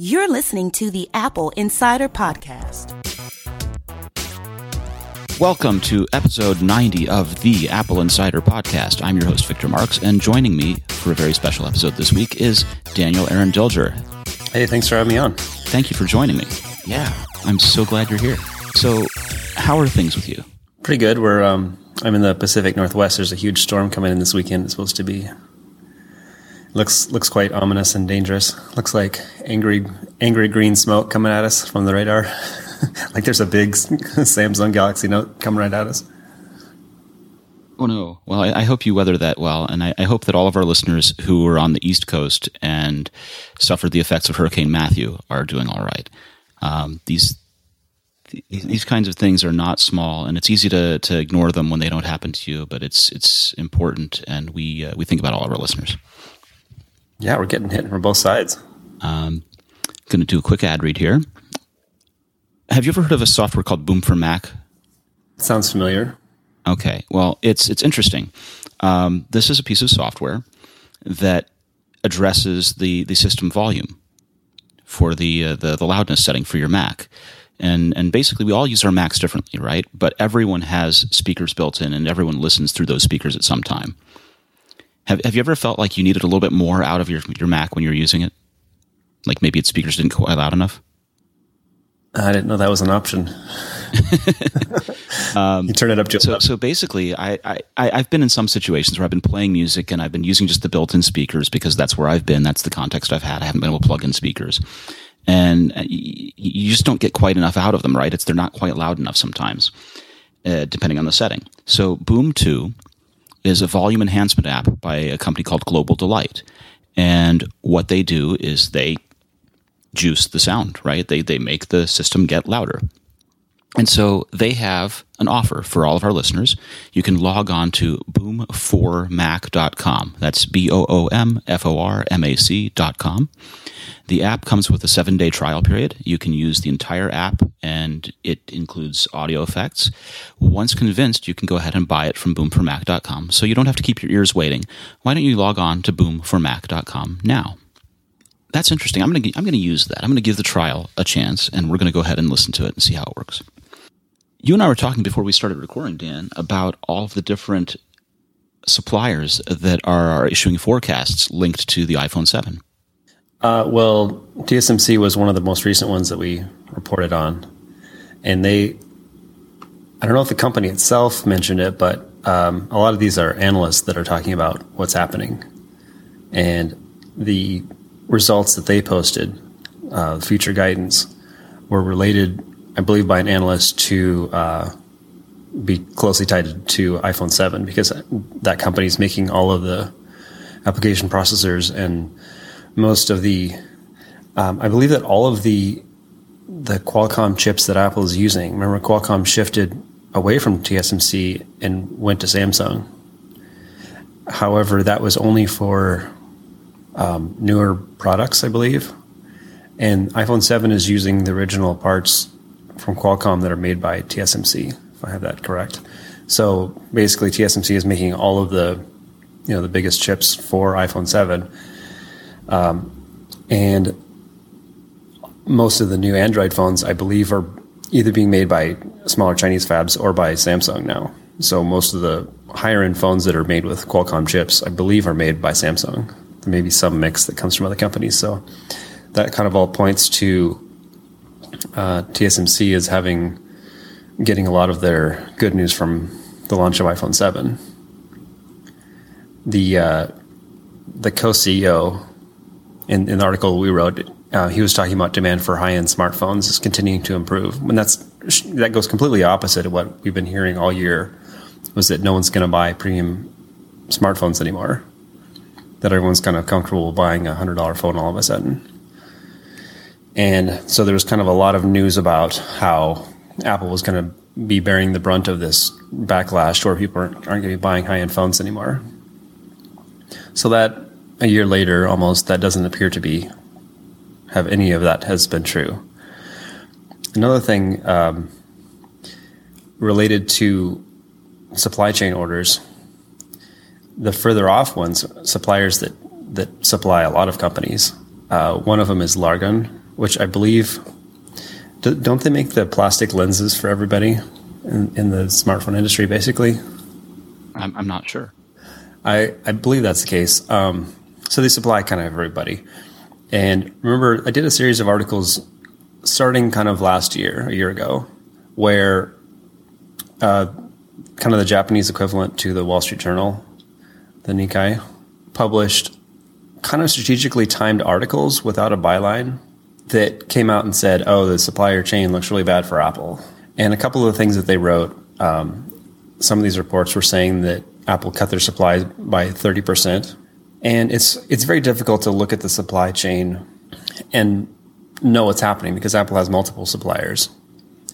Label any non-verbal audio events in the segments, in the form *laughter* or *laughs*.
You're listening to the Apple Insider Podcast. Welcome to episode 90 of the Apple Insider Podcast. I'm your host, Victor Marks, and joining me for a very special episode this week is Daniel Eran Dilger. Hey, thanks for having me on. Thank you for joining me. Yeah, I'm so glad you're here. So, how are things with you? Pretty good. We're um, I'm in the Pacific Northwest. There's a huge storm coming in this weekend. It's supposed to be looks looks quite ominous and dangerous. Looks like angry angry green smoke coming at us from the radar. *laughs* like there's a big *laughs* Samsung Galaxy Note coming right at us. Oh no! Well, I, I hope you weather that well, and I, I, hope that all of our listeners who are on the East Coast and suffered the effects of Hurricane Matthew are doing all right. Um, these these kinds of things are not small, and it's easy to, to ignore them when they don't happen to you. But it's it's important, and we uh, we think about all of our listeners. Yeah, we're getting hit from both sides. Um, going to do a quick ad read here. Have you ever heard of a software called Boom for Mac? Sounds familiar. Okay, well, it's it's interesting. Um, this is a piece of software that addresses the the system volume for the uh, the, the loudness setting for your Mac. And and basically, we all use our Macs differently, right? But everyone has speakers built in, and everyone listens through those speakers at some time. Have Have you ever felt like you needed a little bit more out of your your Mac when you were using it? Like maybe its speakers didn't quite loud enough. I didn't know that was an option. um, *laughs* *laughs* you turn it up just so, so basically I, I i've been in some situations where i've been playing music and i've been using just the built-in speakers because that's where i've been that's the context i've had i haven't been able to plug in speakers and uh, you just don't get quite enough out of them right it's they're not quite loud enough sometimes uh, depending on the setting so boom 2 is a volume enhancement app by a company called Global Delight. And what they do is they juice the sound, right? They, they make the system get louder. And so they have an offer for all of our listeners. You can log on to boom4mac.com. That's B O O M F O R M A C.com. The app comes with a seven day trial period. You can use the entire app and it includes audio effects. Once convinced, you can go ahead and buy it from boom4mac.com. So you don't have to keep your ears waiting. Why don't you log on to boom4mac.com now? that's interesting. I'm going to I'm going to use that. I'm going to give the trial a chance, and we're going to go ahead and listen to it and see how it works. You and I were talking before we started recording, Dan, about all of the different suppliers that are issuing forecasts linked to the iPhone 7. Uh, well, TSMC was one of the most recent ones that we reported on, and they. I don't know if the company itself mentioned it, but um, a lot of these are analysts that are talking about what's happening, and the results that they posted, uh, future guidance, were related, I believe, by an analyst to uh, be closely tied to iPhone 7 because that company is making all of the application processors and most of the. Um, I believe that all of the the Qualcomm chips that Apple is using. Remember, Qualcomm shifted away from TSMC and went to Samsung. However, that was only for um, newer products, I believe. And iPhone 7 is using the original parts from Qualcomm that are made by TSMC, if I have that correct. So basically, TSMC is making all of the, you know, the biggest chips for iPhone 7, um, and most of the new Android phones, I believe, are either being made by smaller Chinese fabs or by Samsung now. So most of the higher end phones that are made with Qualcomm chips, I believe, are made by Samsung maybe some mix that comes from other companies. So that kind of all points to uh, TSMC is having getting a lot of their good news from the launch of iPhone 7. The uh, the co-CEO in, in the article we wrote, uh, he was talking about demand for high-end smartphones is continuing to improve. And that's that goes completely opposite of what we've been hearing all year. Was that no one's going to buy premium smartphones anymore? that everyone's kind of comfortable buying a hundred dollar phone all of a sudden. And so there was kind of a lot of news about how Apple was going to be bearing the brunt of this backlash where people aren't, aren't going to be buying high end phones anymore. So that a year later, almost, that doesn't appear to be have any of that has been true. Another thing um, related to supply chain orders the further off ones, suppliers that that supply a lot of companies. Uh, one of them is Largan, which I believe don't they make the plastic lenses for everybody in, in the smartphone industry? Basically, I'm, I'm not sure. I I believe that's the case. Um, so they supply kind of everybody. And remember, I did a series of articles starting kind of last year, a year ago, where uh, kind of the Japanese equivalent to the Wall Street Journal, the Nikkei, published kind of strategically timed articles without a byline that came out and said, oh, the supplier chain looks really bad for Apple. And a couple of the things that they wrote, um, some of these reports were saying that Apple cut their supply by 30%. And it's, it's very difficult to look at the supply chain and know what's happening because Apple has multiple suppliers.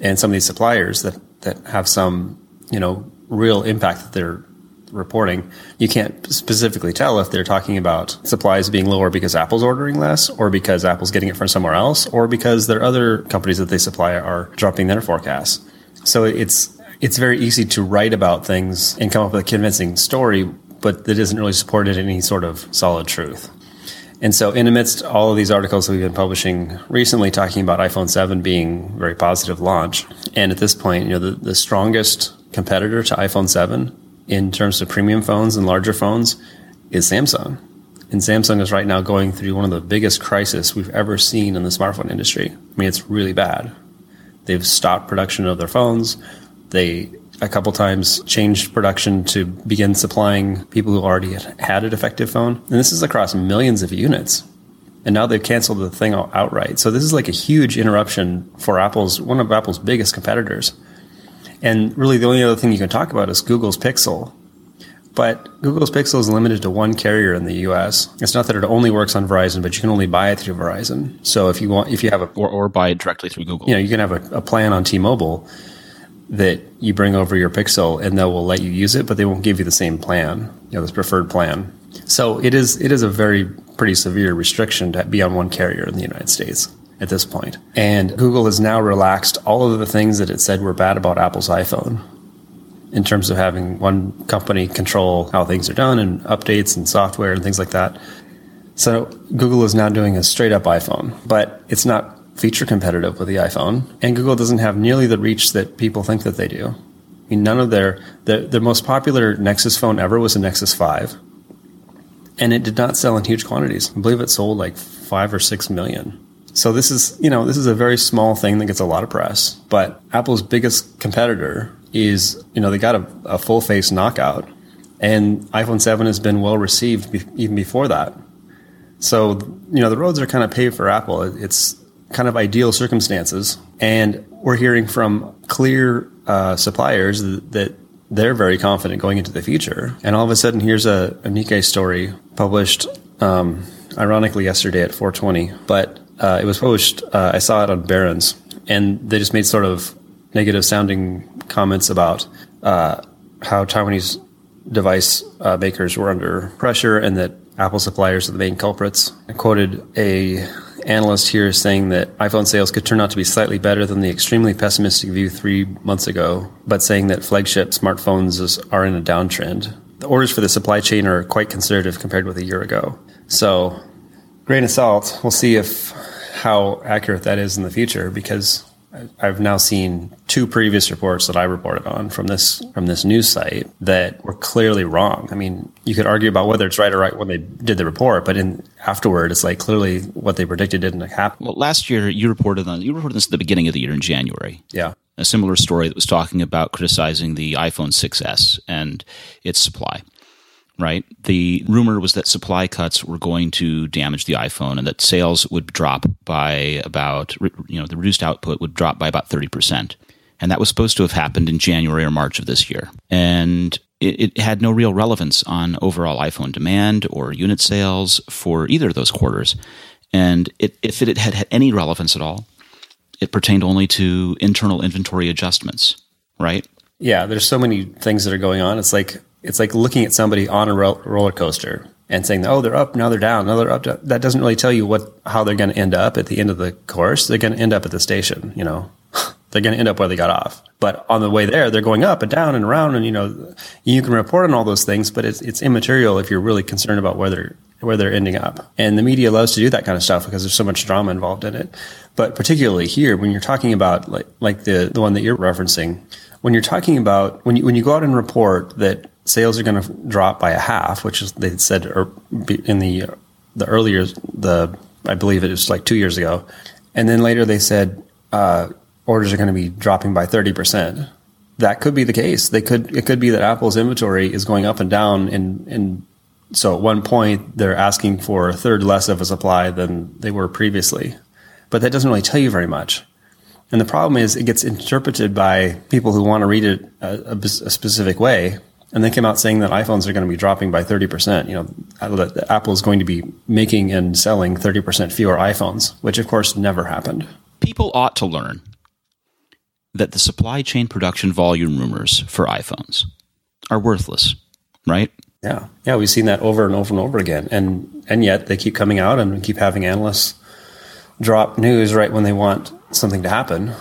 And some of these suppliers that, that have some, you know, real impact that they're reporting, you can't specifically tell if they're talking about supplies being lower because Apple's ordering less, or because Apple's getting it from somewhere else, or because their other companies that they supply are dropping their forecasts. So it's it's very easy to write about things and come up with a convincing story, but that isn't really supported in any sort of solid truth. And so, in amidst all of these articles that we've been publishing recently, talking about iPhone 7 being very positive launch, and at this point, you know, the, the strongest competitor to iPhone 7 in terms of premium phones and larger phones is Samsung. And Samsung is right now going through one of the biggest crises we've ever seen in the smartphone industry. I mean, it's really bad. They've stopped production of their phones. They a couple times changed production to begin supplying people who already had a defective phone. And this is across millions of units. And now they've canceled the thing outright. So this is like a huge interruption for Apple's one of Apple's biggest competitors. And really, the only other thing you can talk about is Google's Pixel. But Google's Pixel is limited to one carrier in the U.S. It's not that it only works on Verizon, but you can only buy it through Verizon. So if you want, if you have a or, or buy it directly through Google, you know, you can have a, a plan on T-Mobile that you bring over your Pixel, and they will let you use it, but they won't give you the same plan, you know, this preferred plan. So it is it is a very pretty severe restriction to be on one carrier in the United States at this point. And Google has now relaxed all of the things that it said were bad about Apple's iPhone in terms of having one company control how things are done and updates and software and things like that. So Google is now doing a straight up iPhone, but it's not feature competitive with the iPhone. And Google doesn't have nearly the reach that people think that they do. I mean, none of their, their, their most popular Nexus phone ever was a Nexus 5. And it did not sell in huge quantities. I believe it sold like five or six million. So this is, you know, this is a very small thing that gets a lot of press. But Apple's biggest competitor is, you know, they got a, a full face knockout, and iPhone 7 has been well received be- even before that. So, you know, the roads are kind of paved for Apple. It's kind of ideal circumstances, and we're hearing from clear uh, suppliers that, that they're very confident going into the future. And all of a sudden, here's a, a Nikkei story published, um, ironically, yesterday at 420, but uh, it was published. Uh, I saw it on Barron's, and they just made sort of negative sounding comments about uh, how Taiwanese device uh, makers were under pressure and that Apple suppliers are the main culprits. I quoted a analyst here saying that iPhone sales could turn out to be slightly better than the extremely pessimistic view three months ago, but saying that flagship smartphones is, are in a downtrend. The orders for the supply chain are quite conservative compared with a year ago. So grain of salt. We'll see if how accurate that is in the future because I've now seen two previous reports that I reported on from this from this news site that were clearly wrong. I mean, you could argue about whether it's right or right when they did the report, but in afterward, it's like clearly what they predicted didn't happen. Well, last year you reported on you reported this at the beginning of the year in January. Yeah, a similar story that was talking about criticizing the iPhone 6s and its supply right? The rumor was that supply cuts were going to damage the iPhone and that sales would drop by about, you know, the reduced output would drop by about 30%. And that was supposed to have happened in January or March of this year. And it, it had no real relevance on overall iPhone demand or unit sales for either of those quarters. And it, if it had had any relevance at all, it pertained only to internal inventory adjustments, right? Yeah, there's so many things that are going on. It's like it's like looking at somebody on a roller coaster and saying, "Oh, they're up now, they're down, now they're up." That doesn't really tell you what how they're going to end up at the end of the course. They're going to end up at the station. You know, *laughs* they're going to end up where they got off. But on the way there, they're going up and down and around, and you know, you can report on all those things, but it's it's immaterial if you're really concerned about whether where they're ending up. And the media loves to do that kind of stuff because there's so much drama involved in it. But particularly here, when you're talking about like like the the one that you're referencing, when you're talking about when you when you go out and report that sales are going to drop by a half, which is they said in the the earlier the I believe it was like two years ago, and then later they said uh, orders are going to be dropping by thirty percent. That could be the case. They could it could be that Apple's inventory is going up and down, and and so at one point they're asking for a third less of a supply than they were previously, but that doesn't really tell you very much. And the problem is it gets interpreted by people who want to read it a, a, a specific way and they came out saying that iPhones are going to be dropping by 30%. You know, that Apple is going to be making and selling 30% fewer iPhones, which of course never happened. People ought to learn that the supply chain production volume rumors for iPhones are worthless, right? Yeah. Yeah, we've seen that over and over and over again. And and yet they keep coming out and keep having analysts drop news right when they want something to happen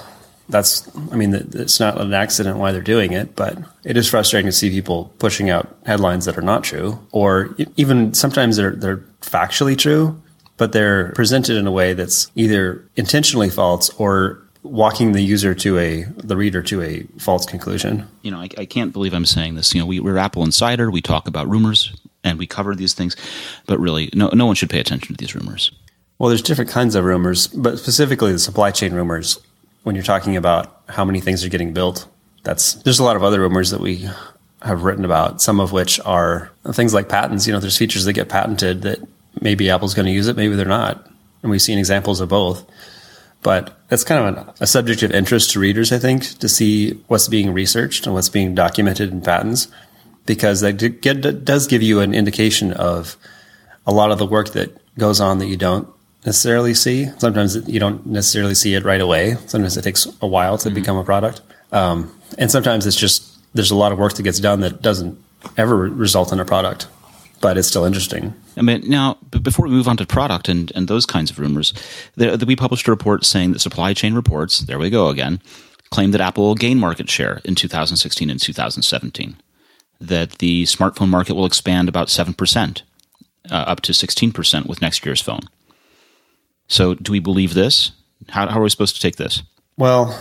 that's i mean it's not an accident why they're doing it but it is frustrating to see people pushing out headlines that are not true or even sometimes they're they're factually true but they're presented in a way that's either intentionally false or walking the user to a the reader to a false conclusion. You know i, I can't believe i'm saying this. You know we, we're apple insider. We talk about rumors and we cover these things but really no, no one should pay attention to these rumors. Well there's different kinds of rumors but specifically the supply chain rumors when you're talking about how many things are getting built, that's there's a lot of other rumors that we have written about, some of which are things like patents. You know, there's features that get patented that maybe Apple's going to use it, maybe they're not. And we've seen examples of both. But that's kind of an, a subject of interest to readers, I think, to see what's being researched and what's being documented in patents, because that get, does give you an indication of a lot of the work that goes on that you don't necessarily see. Sometimes you don't necessarily see it right away. Sometimes it takes a while to mm-hmm. become a product. Um, and sometimes it's just there's a lot of work that gets done that doesn't ever result in a product, but it's still interesting. I mean, now before we move on to product and, and those kinds of rumors, the, the, we published a report saying that supply chain reports, there we go again, claim that Apple will gain market share in 2016 and 2017. That the smartphone market will expand about 7%, uh, up to 16% with next year's phone. So, do we believe this? How, how are we supposed to take this? Well,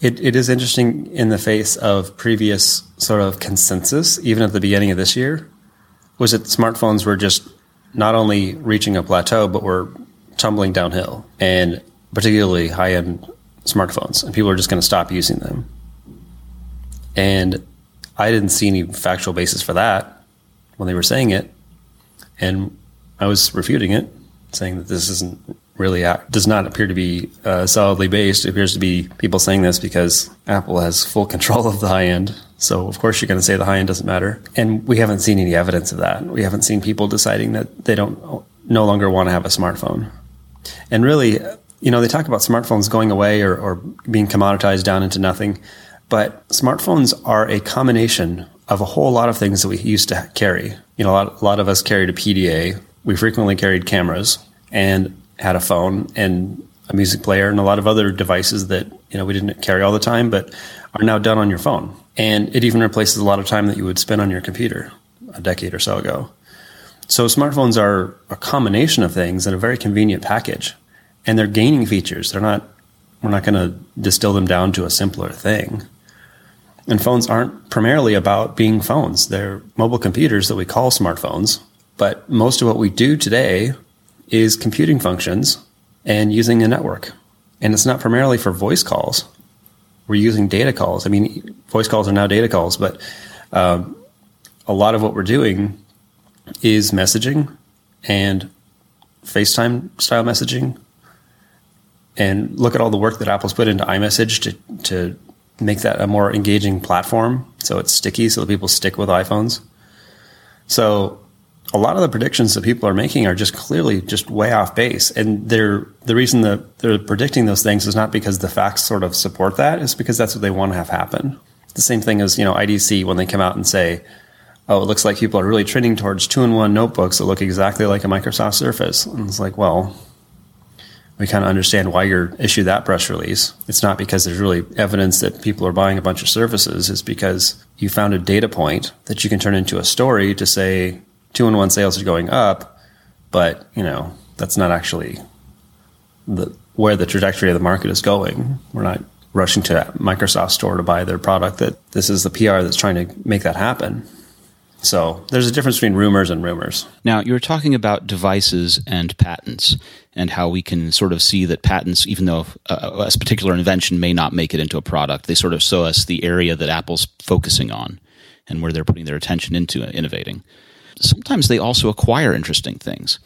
it, it is interesting in the face of previous sort of consensus, even at the beginning of this year, was that smartphones were just not only reaching a plateau, but were tumbling downhill, and particularly high end smartphones, and people are just going to stop using them. And I didn't see any factual basis for that when they were saying it, and I was refuting it, saying that this isn't really does not appear to be uh, solidly based. It appears to be people saying this because Apple has full control of the high end. So of course you're going to say the high end doesn't matter. And we haven't seen any evidence of that. We haven't seen people deciding that they don't no longer want to have a smartphone. And really, you know, they talk about smartphones going away or, or being commoditized down into nothing. But smartphones are a combination of a whole lot of things that we used to carry. You know, a lot, a lot of us carried a PDA. We frequently carried cameras. And had a phone and a music player and a lot of other devices that you know we didn't carry all the time, but are now done on your phone. And it even replaces a lot of time that you would spend on your computer a decade or so ago. So smartphones are a combination of things in a very convenient package, and they're gaining features. They're not. We're not going to distill them down to a simpler thing. And phones aren't primarily about being phones. They're mobile computers that we call smartphones. But most of what we do today is computing functions and using a network. And it's not primarily for voice calls. We're using data calls. I mean, voice calls are now data calls, but um, a lot of what we're doing is messaging and FaceTime style messaging. And look at all the work that Apple's put into iMessage to, to make that a more engaging platform so it's sticky so that people stick with iPhones. So a lot of the predictions that people are making are just clearly just way off base. And they're, the reason that they're predicting those things is not because the facts sort of support that, it's because that's what they want to have happen. The same thing as, you know, IDC when they come out and say, oh, it looks like people are really trending towards two in one notebooks that look exactly like a Microsoft Surface. And it's like, well, we kind of understand why you're issue that press release. It's not because there's really evidence that people are buying a bunch of Surfaces. It's because you found a data point that you can turn into a story to say, two in one sales are going up, but you know that's not actually the where the trajectory of the market is going. We're not rushing to Microsoft store to buy their product. That this is the PR that's trying to make that happen. So there's a difference between rumors and rumors. Now, you were talking about devices and patents and how we can sort of see that patents, even though uh, a, a particular invention may not make it into a product, they sort of show us the area that Apple's focusing on and where they're putting their attention into innovating. Sometimes they also acquire interesting things.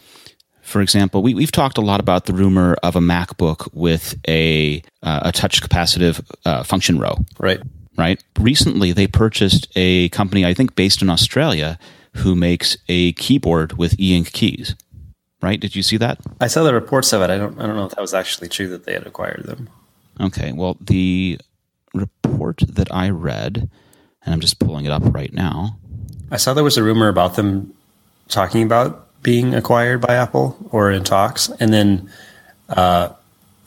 For example, we, we've talked a lot about the rumor of a MacBook with a, uh, a touch capacitive uh, function row. Right right? Recently, they purchased a company, I think based in Australia, who makes a keyboard with e ink keys. Right? Did you see that? I saw the reports of it. I don't. I don't know if that was actually true that they had acquired them. Okay. Well, the report that I read, and I'm just pulling it up right now. I saw there was a rumor about them talking about being acquired by Apple or in talks, and then uh,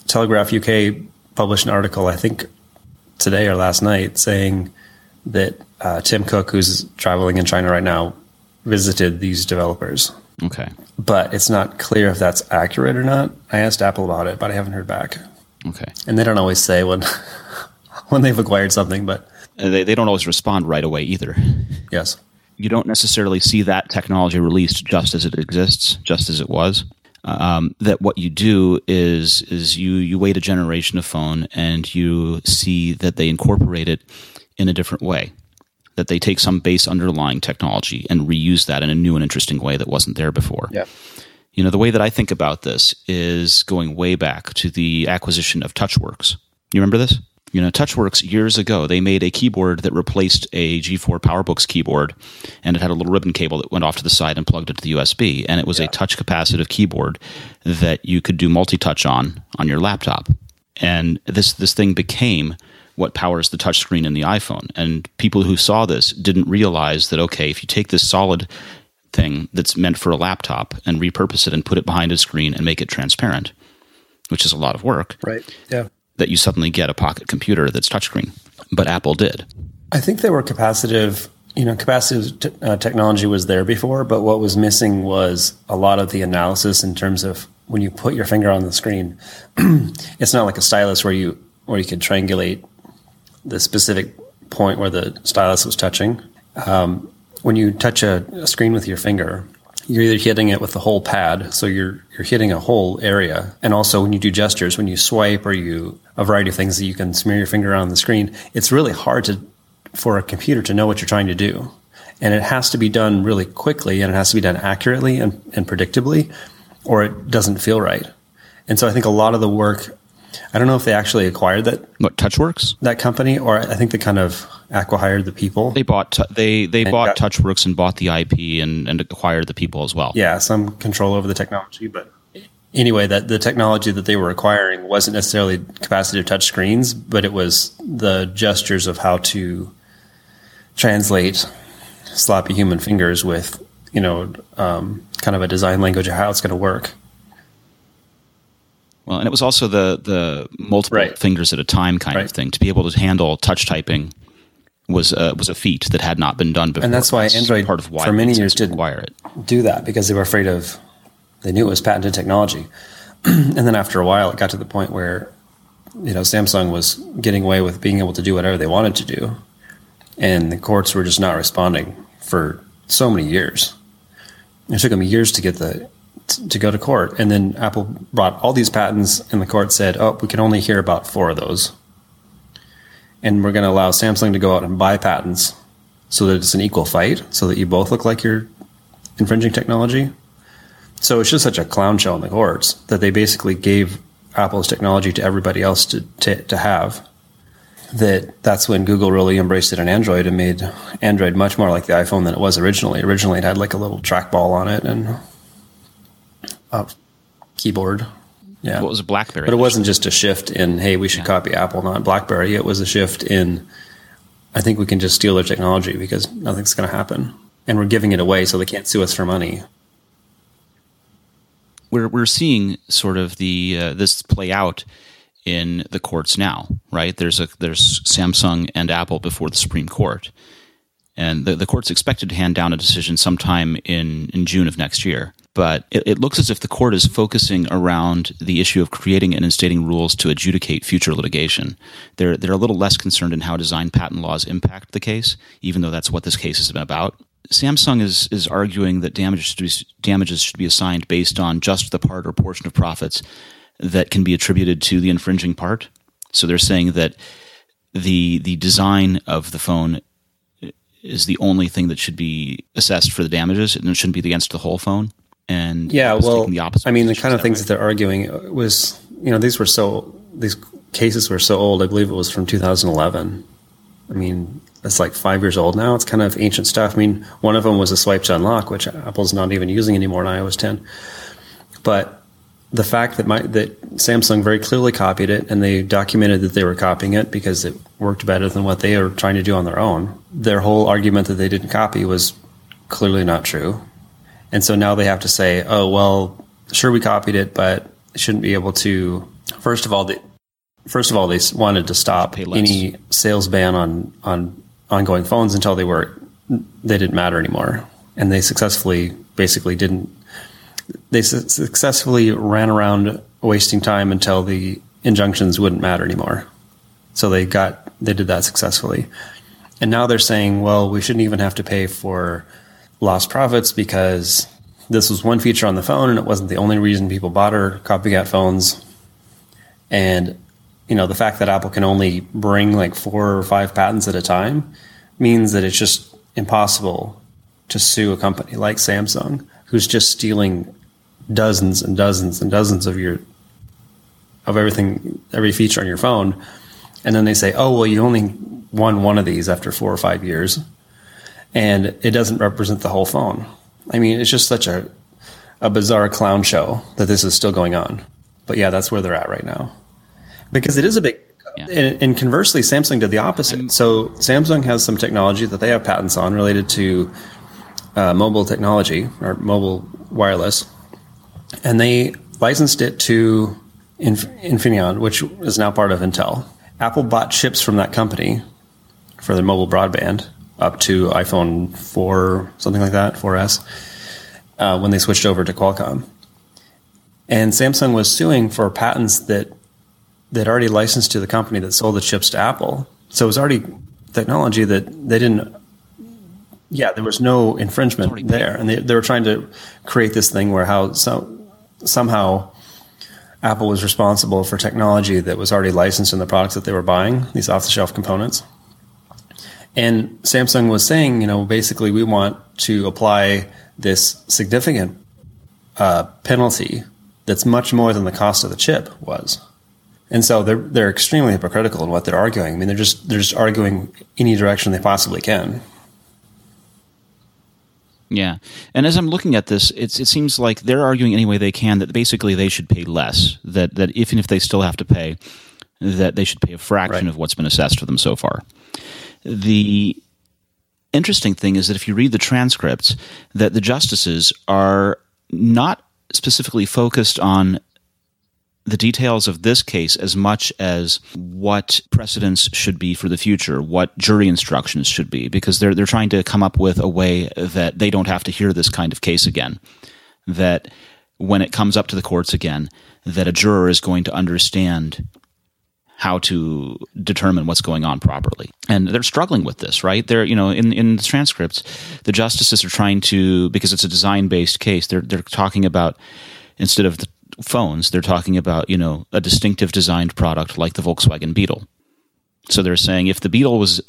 Telegraph UK published an article. I think today or last night saying that uh, Tim Cook, who's traveling in China right now, visited these developers. Okay. But it's not clear if that's accurate or not. I asked Apple about it, but I haven't heard back. Okay. And they don't always say when *laughs* when they've acquired something, but they they don't always respond right away either. Yes. You don't necessarily see that technology released just as it exists, just as it was um, that what you do is is you you wait a generation of phone and you see that they incorporate it in a different way that they take some base underlying technology and reuse that in a new and interesting way that wasn't there before. Yeah. You know, the way that I think about this is going way back to the acquisition of TouchWorks. You remember this? You know, TouchWorks years ago, they made a keyboard that replaced a G4 PowerBooks keyboard, and it had a little ribbon cable that went off to the side and plugged into the USB, and it was yeah. a touch capacitive keyboard that you could do multi-touch on on your laptop. And this this thing became what powers the touchscreen in the iPhone. And people who saw this didn't realize that okay, if you take this solid thing that's meant for a laptop and repurpose it and put it behind a screen and make it transparent, which is a lot of work. Right. Yeah that you suddenly get a pocket computer that's touchscreen. But Apple did. I think they were capacitive. You know, capacitive t- uh, technology was there before, but what was missing was a lot of the analysis in terms of when you put your finger on the screen. *clears throat* it's not like a stylus where you where you could triangulate the specific point where the stylus was touching. Um, when you touch a, a screen with your finger, you're either hitting it with the whole pad, so you're you're hitting a whole area, and also when you do gestures, when you swipe or you a variety of things that you can smear your finger on the screen, it's really hard to for a computer to know what you're trying to do, and it has to be done really quickly, and it has to be done accurately and, and predictably, or it doesn't feel right. And so I think a lot of the work I don't know if they actually acquired that. What TouchWorks? That company, or I think they kind of acquired the people. They bought they they bought got, TouchWorks and bought the IP and, and acquired the people as well. Yeah, some control over the technology, but anyway, that the technology that they were acquiring wasn't necessarily capacitive touch screens, but it was the gestures of how to translate sloppy human fingers with you know um, kind of a design language of how it's going to work. Well, and it was also the the multiple right. fingers at a time kind right. of thing to be able to handle touch typing was uh, was a feat that had not been done before. And that's why Android part of why for many years didn't acquire it. do that because they were afraid of they knew it was patented technology. *clears throat* and then after a while, it got to the point where you know Samsung was getting away with being able to do whatever they wanted to do, and the courts were just not responding for so many years. It took them years to get the to go to court. And then Apple brought all these patents, and the court said, "Oh, we can only hear about four of those." And we're going to allow Samsung to go out and buy patents so that it's an equal fight, so that you both look like you're infringing technology. So it's just such a clown show in the courts that they basically gave Apple's technology to everybody else to, to, to have. That that's when Google really embraced it on Android and made Android much more like the iPhone than it was originally. Originally, it had like a little trackball on it and uh, keyboard. Yeah. What was a BlackBerry? But it wasn't just a shift in, hey, we should yeah. copy Apple, not BlackBerry. It was a shift in, I think we can just steal their technology because nothing's going to happen. And we're giving it away so they can't sue us for money. We're, we're seeing sort of the uh, this play out in the courts now, right? There's a there's Samsung and Apple before the Supreme Court, and the, the court's expected to hand down a decision sometime in, in June of next year. But it, it, looks as if the court is focusing around the issue of creating and instating rules to adjudicate future litigation. They're they're a little less concerned in how design patent laws impact the case, even though that's what this case has been about. Samsung is is arguing that damages should be, damages should be assigned based on just the part or portion of profits that can be attributed to the infringing part. So they're saying that the the design of the phone is the only thing that should be assessed for the damages, and it shouldn't be against the whole phone. And yeah, well, the opposite. I mean, the kind of things that, that they're arguing was, you know, these were so these cases were so old. I believe it was from 2011. I mean, it's like five years old now. It's kind of ancient stuff. I mean, one of them was a swipe to unlock, which Apple's not even using anymore in iOS 10. But the fact that my that Samsung very clearly copied it and they documented that they were copying it because it worked better than what they were trying to do on their own. Their whole argument that they didn't copy was clearly not true. And so now they have to say, "Oh, well, sure we copied it, but shouldn't be able to first of all, they, first of all they wanted to stop any sales ban on on ongoing phones until they were they didn't matter anymore. And they successfully basically didn't they su- successfully ran around wasting time until the injunctions wouldn't matter anymore. So they got they did that successfully. And now they're saying, well, we shouldn't even have to pay for lost profits because this was one feature on the phone and it wasn't the only reason people bought our copycat phones. And you know, the fact that Apple can only bring like four or five patents at a time means that it's just impossible to sue a company like Samsung who's just stealing dozens and dozens and dozens of your of everything every feature on your phone and then they say oh well you only won one of these after four or five years and it doesn't represent the whole phone. I mean it's just such a a bizarre clown show that this is still going on. But yeah that's where they're at right now. Because it is a big yeah. and, and, conversely samsung did the opposite. I'm, so samsung has some technology that they have patents on related to uh, mobile technology or mobile wireless. And they licensed it to Inf- Infineon, which is now part of Intel. Apple bought chips from that company for their mobile broadband up to iPhone 4, something like that, 4S, uh, when they switched over to Qualcomm. And Samsung was suing for patents that they'd already licensed to the company that sold the chips to Apple. So it was already technology that they didn't yeah, there was no infringement there, and they, they were trying to create this thing where how so, somehow Apple was responsible for technology that was already licensed in the products that they were buying, these off the shelf components. And Samsung was saying, you know, basically we want to apply this significant uh, penalty that's much more than the cost of the chip was. And so they're they're extremely hypocritical in what they're arguing. I mean, they're just they're just arguing any direction they possibly can. Yeah, and as I'm looking at this, it seems like they're arguing any way they can that basically they should pay less. That that even if they still have to pay, that they should pay a fraction right. of what's been assessed for them so far. The interesting thing is that if you read the transcripts, that the justices are not specifically focused on the details of this case as much as what precedents should be for the future, what jury instructions should be, because they're they're trying to come up with a way that they don't have to hear this kind of case again. That when it comes up to the courts again, that a juror is going to understand how to determine what's going on properly. And they're struggling with this, right? They're, you know, in, in the transcripts, the justices are trying to, because it's a design based case, they're, they're talking about instead of the phones, they're talking about, you know, a distinctive designed product like the Volkswagen Beetle. So they're saying if the Beetle was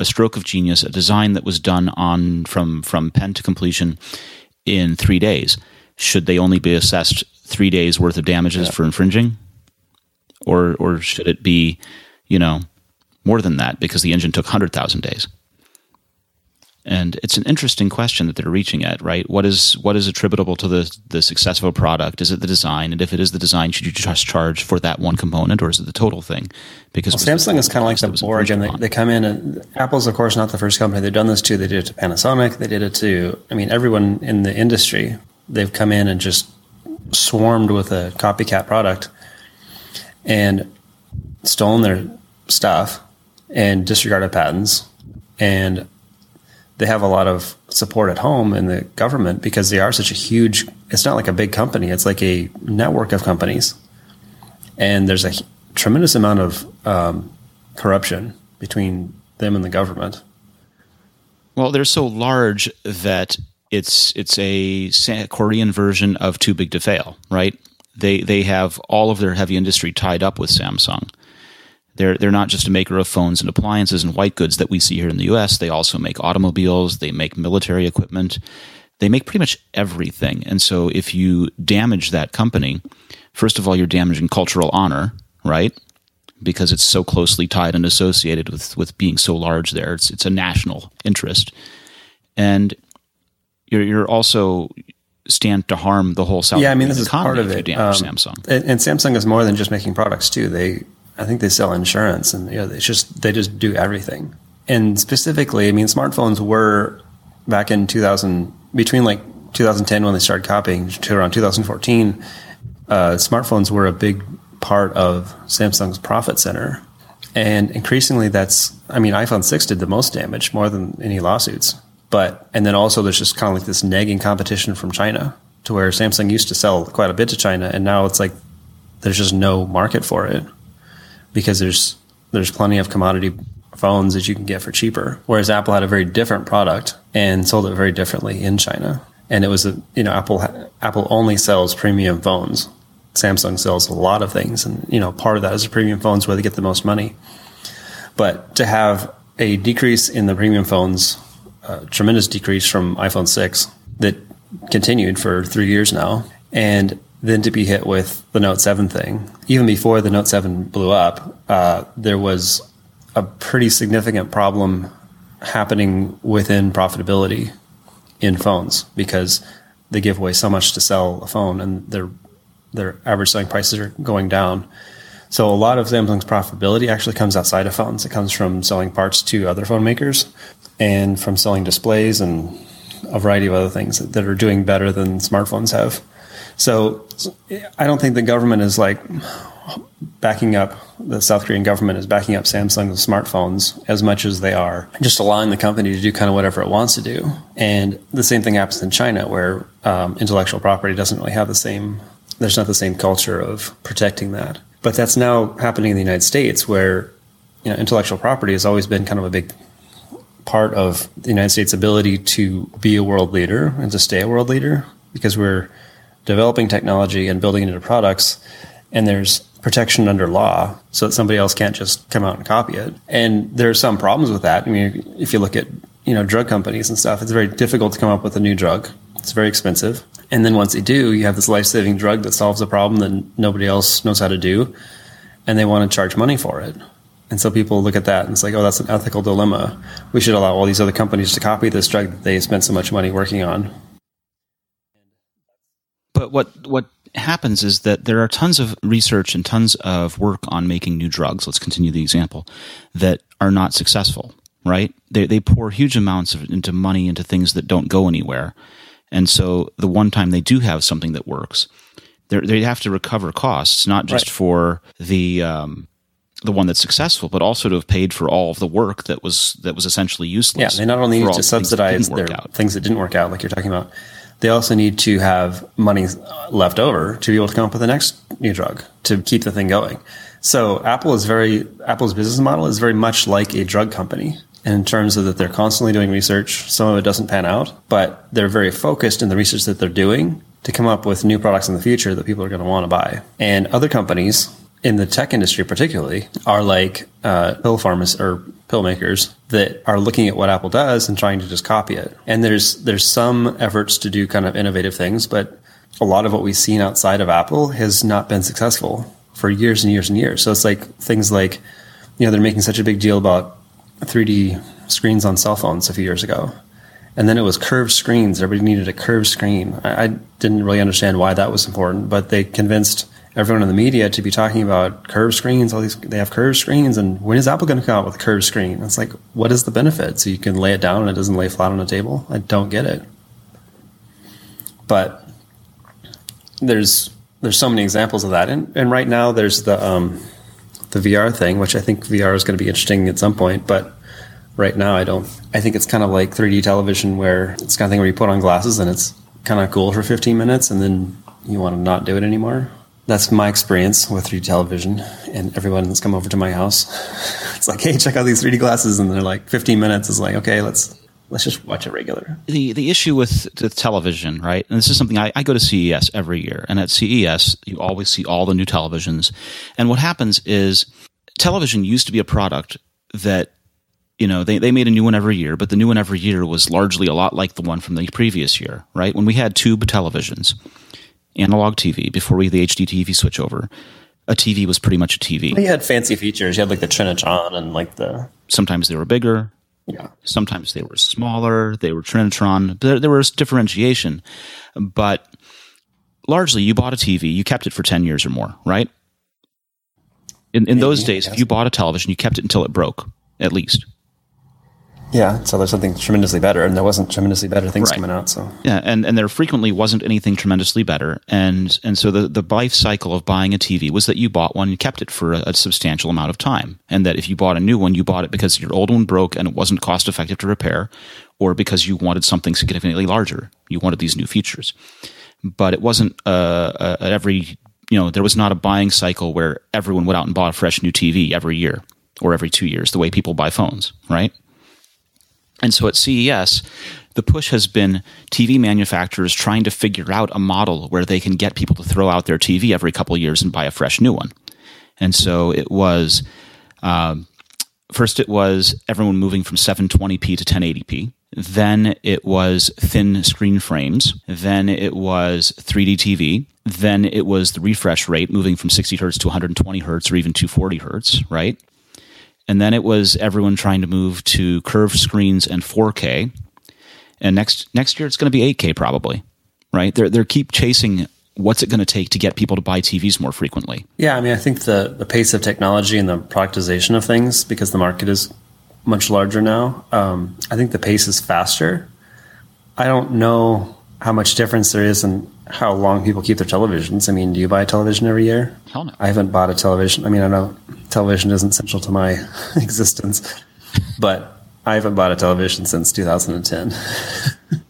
a stroke of genius, a design that was done on from from pen to completion in three days, should they only be assessed three days worth of damages yeah. for infringing, or or should it be, you know, more than that because the engine took hundred thousand days? And it's an interesting question that they're reaching at, right? What is what is attributable to the the success of a product? Is it the design? And if it is the design, should you just charge for that one component, or is it the total thing? Because well, Samsung is kind of like the and they, they come in and Apple's, of course, not the first company. They've done this to. They did it to Panasonic. They did it to, I mean, everyone in the industry. They've come in and just swarmed with a copycat product and stolen their stuff and disregarded patents and they have a lot of support at home in the government because they are such a huge. It's not like a big company; it's like a network of companies, and there's a tremendous amount of um, corruption between them and the government. Well, they're so large that it's it's a Korean version of Too Big to Fail, right? They they have all of their heavy industry tied up with Samsung. They're they're not just a maker of phones and appliances and white goods that we see here in the U.S. They also make automobiles. They make military equipment. They make pretty much everything. And so, if you damage that company, first of all, you're damaging cultural honor, right? Because it's so closely tied and associated with with being so large. There, it's it's a national interest, and you're you're also stand to harm the whole South. Yeah, I mean this is part of it. Um, Samsung and, and, Samsung is more than just making products too. They, I think they sell insurance, and you know, it's just they just do everything. And specifically, I mean, smartphones were back in 2000 between like 2010 when they started copying to around 2014. Uh, smartphones were a big part of Samsung's profit center. And increasingly, that's, I mean, iPhone 6 did the most damage, more than any lawsuits. But and then also there's just kind of like this nagging competition from China to where Samsung used to sell quite a bit to China, and now it's like there's just no market for it because there's there's plenty of commodity phones that you can get for cheaper. Whereas Apple had a very different product and sold it very differently in China. And it was a you know Apple Apple only sells premium phones. Samsung sells a lot of things, and you know part of that is the premium phones where they get the most money. But to have a decrease in the premium phones a tremendous decrease from iPhone 6 that continued for three years now. And then to be hit with the Note 7 thing, even before the Note 7 blew up, uh, there was a pretty significant problem happening within profitability in phones because they give away so much to sell a phone and their their average selling prices are going down. So a lot of Samsung's profitability actually comes outside of phones. It comes from selling parts to other phone makers and from selling displays and a variety of other things that are doing better than smartphones have. So I don't think the government is like backing up the South Korean government is backing up Samsung's smartphones as much as they are just allowing the company to do kind of whatever it wants to do. And the same thing happens in China, where um, intellectual property doesn't really have the same. There's not the same culture of protecting that. But that's now happening in the United States, where you know intellectual property has always been kind of a big part of the United States' ability to be a world leader and to stay a world leader because we're developing technology and building it into products, and there's protection under law so that somebody else can't just come out and copy it. And there are some problems with that. I mean, if you look at you know drug companies and stuff, it's very difficult to come up with a new drug. It's very expensive. And then once they do, you have this life-saving drug that solves a problem that nobody else knows how to do, and they want to charge money for it. And so people look at that and it's like, oh, that's an ethical dilemma. We should allow all these other companies to copy this drug that they spent so much money working on. But what what happens is that there are tons of research and tons of work on making new drugs. Let's continue the example that are not successful. Right? They they pour huge amounts of into money into things that don't go anywhere. And so the one time they do have something that works, they have to recover costs, not just right. for the um, the one that's successful, but also to have paid for all of the work that was that was essentially useless. Yeah, they not only need to subsidize their out. things that didn't work out, like you're talking about, they also need to have money left over to be able to come up with the next new drug to keep the thing going. So Apple is very Apple's business model is very much like a drug company in terms of that they're constantly doing research. Some of it doesn't pan out, but they're very focused in the research that they're doing to come up with new products in the future that people are going to want to buy. And other companies in the tech industry particularly are like uh, pill pharmacists or pill makers that are looking at what Apple does and trying to just copy it. And there's there's some efforts to do kind of innovative things, but a lot of what we've seen outside of Apple has not been successful for years and years and years. So it's like things like, you know, they're making such a big deal about 3D screens on cell phones a few years ago. And then it was curved screens. Everybody needed a curved screen. I, I didn't really understand why that was important, but they convinced everyone in the media to be talking about curved screens. All these they have curved screens, and when is Apple going to come out with a curved screen? It's like, what is the benefit? So you can lay it down and it doesn't lay flat on a table. I don't get it. But there's there's so many examples of that, and and right now there's the um, the VR thing, which I think VR is going to be interesting at some point. But right now. I don't. I think it's kind of like 3D television, where it's kind of thing where you put on glasses and it's kind of cool for 15 minutes, and then you want to not do it anymore. That's my experience with 3D television, and everyone that's come over to my house, *laughs* it's like, hey, check out these 3D glasses, and they're like 15 minutes is like, okay, let's let's just watch it regular. The the issue with the television, right? And this is something I, I go to CES every year, and at CES you always see all the new televisions, and what happens is television used to be a product that you know they, they made a new one every year but the new one every year was largely a lot like the one from the previous year right when we had tube televisions analog tv before we had the hd tv switch over a tv was pretty much a tv You had fancy features. You had like the Trinitron and like the sometimes they were bigger yeah. sometimes they were smaller they were trinitron. There, there was differentiation but largely you bought a tv you kept it for 10 years or more right? In, in those days if you bought a television you kept it until it broke at least Yeah. So there's something tremendously better, and there wasn't tremendously better things Right. coming out. So Yeah, and, and there frequently wasn't anything tremendously better, and and so the the life cycle of buying a TV was that you bought one and kept it for a, a substantial amount of time, and that if you bought a new one, you bought it because your old one broke and it wasn't cost effective to repair, or because you wanted something significantly larger, you wanted these new features, but it wasn't uh, uh, at every you know there was not a buying cycle where everyone went out and bought a fresh new TV every year or every two years the way people buy phones, right? And so at CES, the push has been TV manufacturers trying to figure out a model where they can get people to throw out their TV every couple of years and buy a fresh new one. And so it was um, first it was everyone moving from 720p to 1080p. Then it was thin screen frames. Then it was 3D TV. Then it was the refresh rate moving from 60 hertz to 120 hertz or even 240 hertz, right? And then it was everyone trying to move to curved screens and 4K. And next next year it's going to be 8K probably, right? They're they keep chasing what's it going to take to get people to buy TVs more frequently. yeah, I mean, I think the the pace of technology and the productization of things, because the market is much larger now. Um, I think the pace is faster. I don't know how much difference there is in how long people keep their televisions. I mean, do you buy a television every year? Hell no. I haven't bought a television. I mean, I know television isn't central to my *laughs* existence, but I haven't bought a television since 2010. *laughs*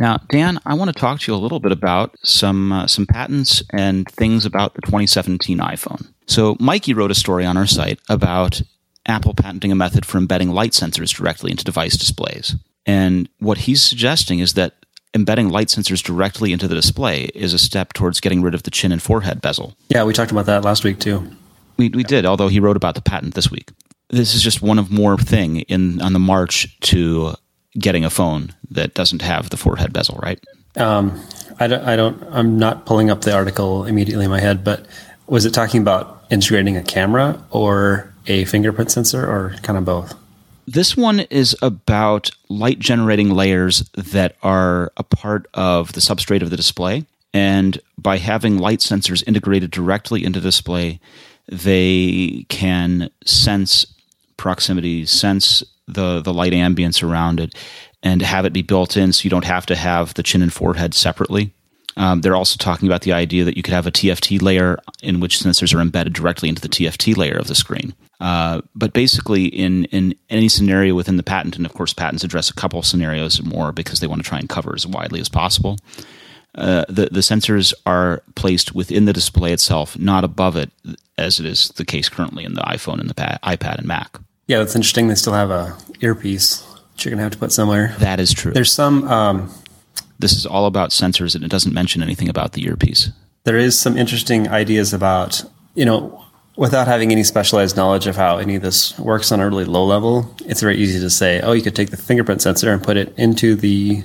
Now, Dan, I want to talk to you a little bit about some uh, some patents and things about the 2017 iPhone. So, Mikey wrote a story on our site about Apple patenting a method for embedding light sensors directly into device displays. And what he's suggesting is that embedding light sensors directly into the display is a step towards getting rid of the chin and forehead bezel. yeah, we talked about that last week too. We, we did, although he wrote about the patent this week. This is just one of more thing in on the march to getting a phone that doesn't have the forehead bezel, right? Um, I don't, I don't, I'm not pulling up the article immediately in my head, but was it talking about integrating a camera or a fingerprint sensor or kind of both? This one is about light generating layers that are a part of the substrate of the display. And by having light sensors integrated directly into display, they can sense proximity, sense the, the light ambience around it, and have it be built in so you don't have to have the chin and forehead separately. Um, they're also talking about the idea that you could have a TFT layer in which sensors are embedded directly into the TFT layer of the screen. Uh, but basically, in in any scenario within the patent, and of course, patents address a couple scenarios more because they want to try and cover as widely as possible. Uh, the the sensors are placed within the display itself, not above it, as it is the case currently in the iPhone and the pa- iPad and Mac. Yeah, that's interesting. They still have a earpiece that you're gonna have to put somewhere. That is true. There's some, um, this is all about sensors, and it doesn't mention anything about the earpiece. there is some interesting ideas about, you know, without having any specialized knowledge of how any of this works on a really low level, it's very easy to say, oh, you could take the fingerprint sensor and put it into the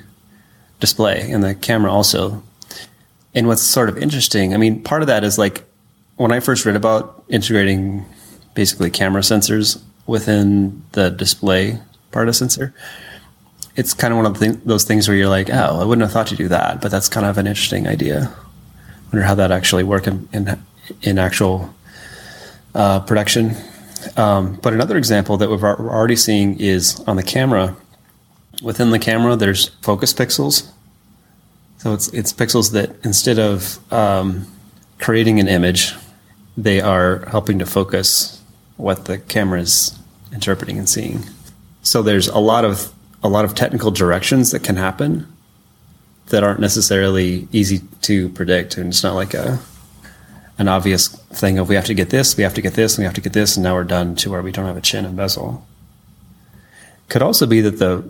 display and the camera also. And what's sort of interesting, I mean, part of that is like when I first read about integrating basically camera sensors within the display part of sensor, it's kind of one of the those things where you're like, oh, I wouldn't have thought to do that, but that's kind of an interesting idea. I Wonder how that actually work in in, in actual production. Um, but another example that we're already seeing is on the camera. Within the camera, there's focus pixels. So it's it's pixels that instead of um, creating an image, they are helping to focus what the camera is interpreting and seeing. So there's a lot of a lot of technical directions that can happen that aren't necessarily easy to predict, and it's not like a an obvious thing of we have to get this, we have to get this, and we have to get this, and now we're done to where we don't have a chin and bezel. Could also be that the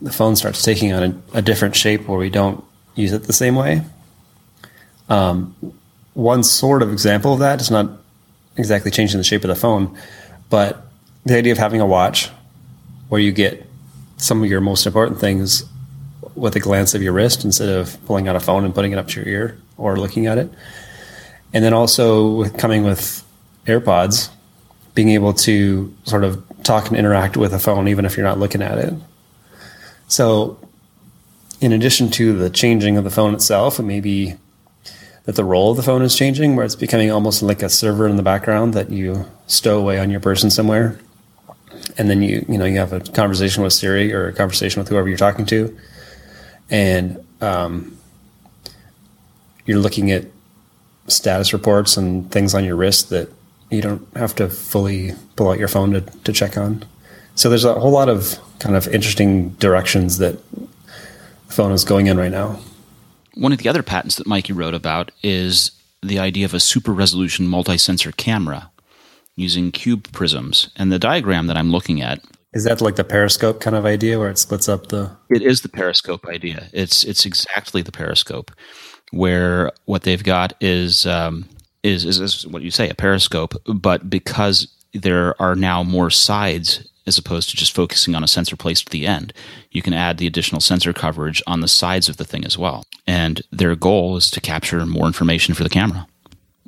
the phone starts taking on a, a different shape where we don't use it the same way. Um, one sort of example of that is not exactly changing the shape of the phone, but the idea of having a watch where you get some of your most important things with a glance of your wrist instead of pulling out a phone and putting it up to your ear or looking at it. And then also with coming with AirPods, being able to sort of talk and interact with a phone even if you're not looking at it. So in addition to the changing of the phone itself, it may be that the role of the phone is changing, where it's becoming almost like a server in the background that you stow away on your person somewhere, and then you you know you have a conversation with Siri or a conversation with whoever you're talking to, and um, you're looking at status reports and things on your wrist that you don't have to fully pull out your phone to, to check on. So there's a whole lot of kind of interesting directions that the phone is going in right now. One of the other patents that Mikey wrote about is the idea of a super resolution multi sensor camera using cube prisms. And the diagram that I'm looking at is that like the periscope kind of idea where it splits up the It is the periscope idea. It's it's exactly the periscope where what they've got is um, is, is is what you say a periscope, but because there are now more sides as opposed to just focusing on a sensor placed at the end. You can add the additional sensor coverage on the sides of the thing as well. And their goal is to capture more information for the camera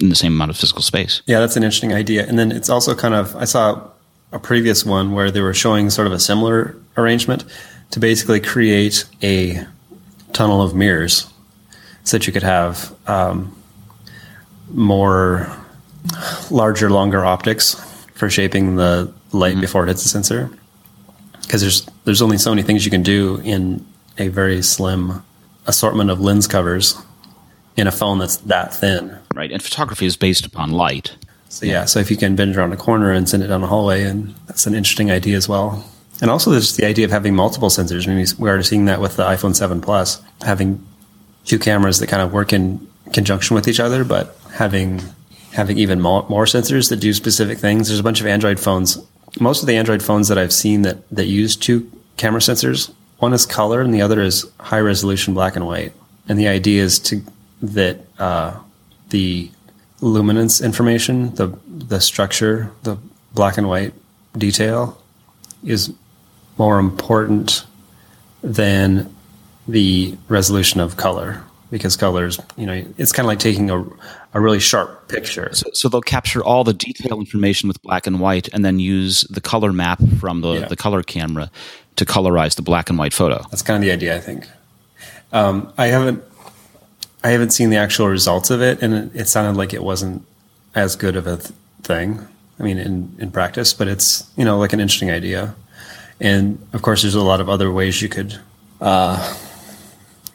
in the same amount of physical space. Yeah, that's an interesting idea. And then it's also kind of, I saw a previous one where they were showing sort of a similar arrangement to basically create a tunnel of mirrors so that you could have um, more larger, longer optics for shaping the light mm-hmm. before it hits the sensor. Because there's there's only so many things you can do in a very slim assortment of lens covers in a phone that's that thin. Right, and photography is based upon light. So yeah, so if you can bend around a corner and send it down a hallway, and that's an interesting idea as well. And also, there's the idea of having multiple sensors. I mean, we're already seeing that with the iPhone 7 Plus, having two cameras that kind of work in conjunction with each other, but having having even more, more sensors that do specific things. There's a bunch of Android phones. Most of the Android phones that I've seen that, that use two camera sensors, one is color and the other is high resolution black and white. And the idea is to that uh, the luminance information, the the structure, the black and white detail is more important than the resolution of color because colors, you know, it's kind of like taking a, a really sharp picture. So, so, they'll capture all the detail information with black and white and then use the color map from the, yeah. the color camera to colorize the black and white photo. That's kind of the idea, I think. Um, I haven't I haven't seen the actual results of it, and it, it sounded like it wasn't as good of a th- thing. I mean, in, in practice, but it's you know like an interesting idea, and of course, there's a lot of other ways you could uh,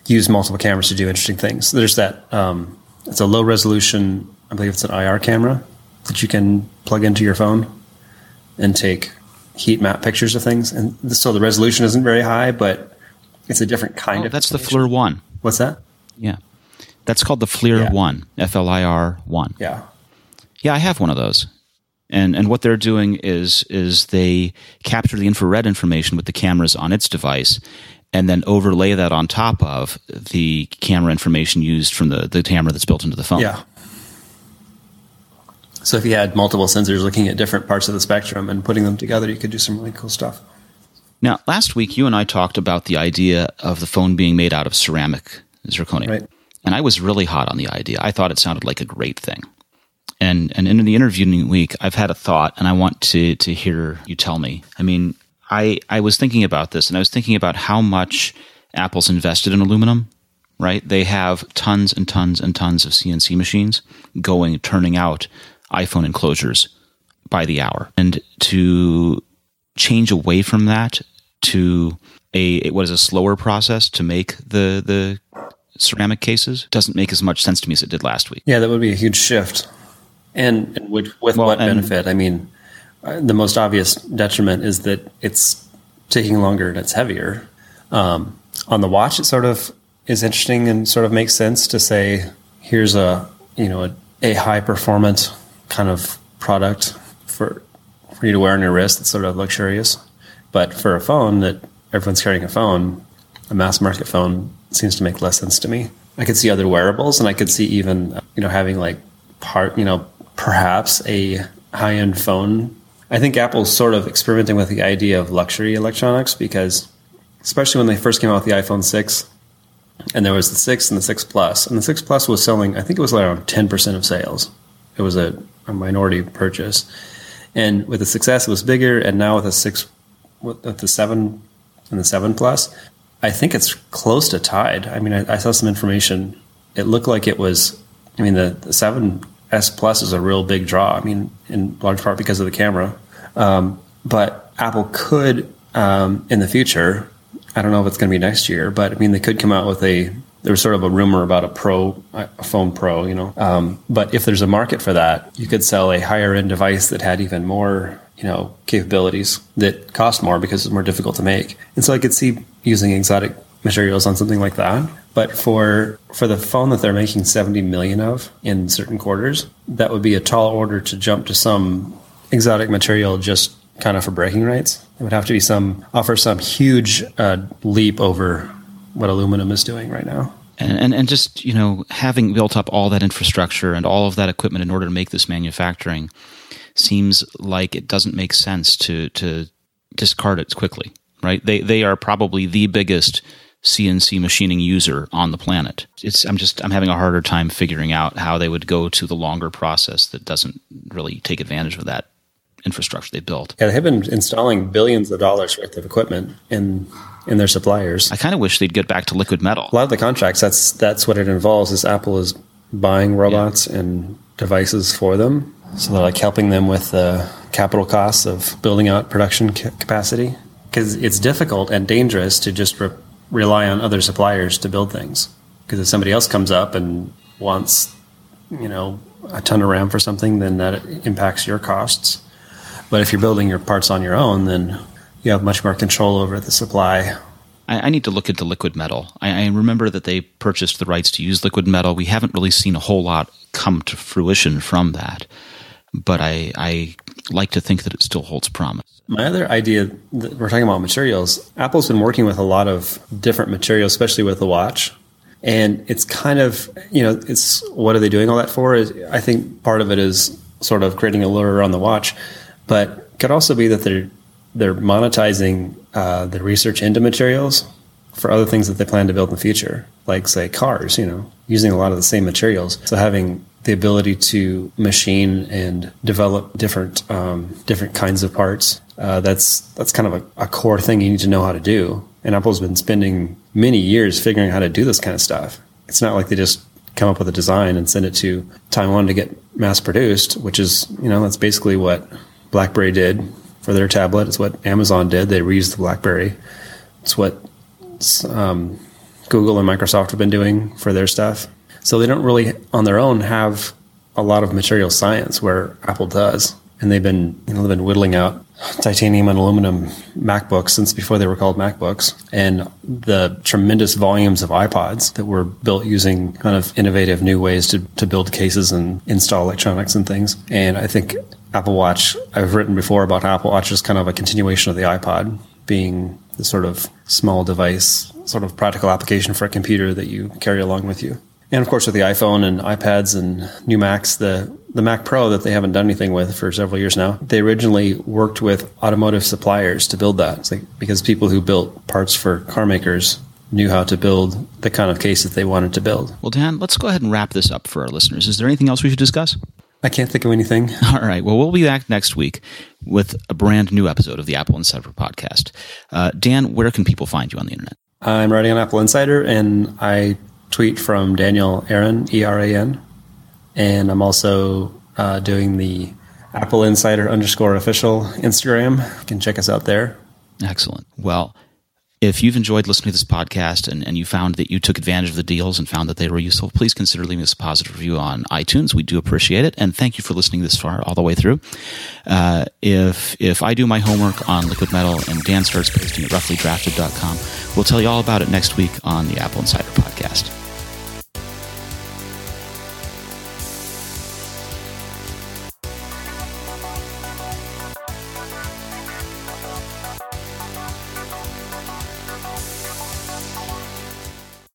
use multiple cameras to do interesting things. There's that. Um, it's a low resolution. I believe it's an IR camera that you can plug into your phone and take heat map pictures of things. And so the resolution isn't very high, but it's a different kind oh, of. That's the FLIR one. What's that? Yeah, that's called the FLIR yeah. one. F L I R one. Yeah. Yeah, I have one of those. And and what they're doing is is they capture the infrared information with the cameras on its device and then overlay that on top of the camera information used from the, the camera that's built into the phone. Yeah. So if you had multiple sensors looking at different parts of the spectrum and putting them together, you could do some really cool stuff. Now, last week you and I talked about the idea of the phone being made out of ceramic zirconia. Right. And I was really hot on the idea. I thought it sounded like a great thing. And and in the interviewing week, I've had a thought and I want to to hear you tell me. I mean, I, I was thinking about this and I was thinking about how much Apple's invested in aluminum, right? They have tons and tons and tons of CNC machines going, turning out iPhone enclosures by the hour. And to change away from that to a, what is a slower process to make the, the ceramic cases doesn't make as much sense to me as it did last week. Yeah, that would be a huge shift. And, and with, with well, what benefit? I mean, the most obvious detriment is that it's taking longer and it's heavier. Um, on the watch, it sort of is interesting and sort of makes sense to say, here's a you know a, a high performance kind of product for for you to wear on your wrist. It's sort of luxurious, but for a phone that everyone's carrying a phone, a mass market phone seems to make less sense to me. I could see other wearables, and I could see even you know having like part you know perhaps a high end phone. I think Apple's sort of experimenting with the idea of luxury electronics because, especially when they first came out with the iPhone six, and there was the six and the six plus, and the six plus was selling. I think it was around ten percent of sales. It was a, a minority purchase, and with the success, it was bigger. And now with the six, with the seven and the seven plus, I think it's close to tied. I mean, I, I saw some information. It looked like it was. I mean, the, the seven S plus is a real big draw. I mean, in large part because of the camera. Um, but Apple could, um, in the future, I don't know if it's going to be next year, but I mean, they could come out with a. There was sort of a rumor about a Pro, a phone Pro, you know. Um, but if there's a market for that, you could sell a higher end device that had even more, you know, capabilities that cost more because it's more difficult to make. And so I could see using exotic materials on something like that. But for for the phone that they're making 70 million of in certain quarters, that would be a tall order to jump to some exotic material just kind of for breaking rights. It would have to be some offer some huge uh, leap over what aluminum is doing right now. And, and and just you know having built up all that infrastructure and all of that equipment in order to make this manufacturing seems like it doesn't make sense to to discard it quickly right they they are probably the biggest CNC machining user on the planet. It's I'm just I'm having a harder time figuring out how they would go to the longer process that doesn't really take advantage of that infrastructure they built. Yeah, they have been installing billions of dollars worth of equipment in in their suppliers. I kind of wish they'd get back to liquid metal. A lot of the contracts that's that's what it involves is Apple is buying robots yeah. and devices for them. So they're like helping them with the capital costs of building out production capacity because it's difficult and dangerous to just re- rely on other suppliers to build things. Because if somebody else comes up and wants, you know, a ton of RAM for something, then that impacts your costs. But if you're building your parts on your own, then you have much more control over the supply. I, I need to look into liquid metal. I, I remember that they purchased the rights to use liquid metal. We haven't really seen a whole lot come to fruition from that, but I, I like to think that it still holds promise. My other idea, we're talking about materials. Apple's been working with a lot of different materials, especially with the watch. And it's kind of, you know, it's what are they doing all that for? I think part of it is sort of creating a lure on the watch but could also be that they're they're monetizing uh, the research into materials for other things that they plan to build in the future, like say cars. You know, using a lot of the same materials. So having the ability to machine and develop different um, different kinds of parts. Uh, that's that's kind of a, a, core thing you need to know how to do. And Apple's been spending many years figuring out how to do this kind of stuff. It's not like they just come up with a design and send it to Taiwan to get mass produced, which is you know that's basically what BlackBerry did for their tablet. It's what Amazon did. They reused the BlackBerry. It's what um, Google and Microsoft have been doing for their stuff. So they don't really, on their own, have a lot of material science where Apple does. And they've been, you know, they've been whittling out titanium and aluminum MacBooks since before they were called MacBooks, and the tremendous volumes of iPods that were built using kind of innovative new ways to, to build cases and install electronics and things. And I think Apple Watch, I've written before about Apple Watch is kind of a continuation of the iPod, being the sort of small device, sort of practical application for a computer that you carry along with you. And of course, with the iPhone and iPads and new Macs, the, the Mac Pro that they haven't done anything with for several years now, they originally worked with automotive suppliers to build that. It's like, because people who built parts for car makers knew how to build the kind of case that they wanted to build. Well, Dan, let's go ahead and wrap this up for our listeners. Is there anything else we should discuss? I can't think of anything. *laughs* All right. Well, we'll be back next week with a brand new episode of the AppleInsider podcast. Uh, Dan, where can people find you on the internet? I'm writing on AppleInsider, and I tweet from Daniel Eran, E R A N, and I'm also uh, doing the AppleInsider underscore official Instagram. You can check us out there. Excellent. Well, if you've enjoyed listening to this podcast and, and you found that you took advantage of the deals and found that they were useful, please consider leaving us a positive review on iTunes. We do appreciate it. And thank you for listening this far all the way through. Uh, if, if I do my homework on liquid metal and Dan starts posting at roughlydrafted.com, we'll tell you all about it next week on the AppleInsider podcast.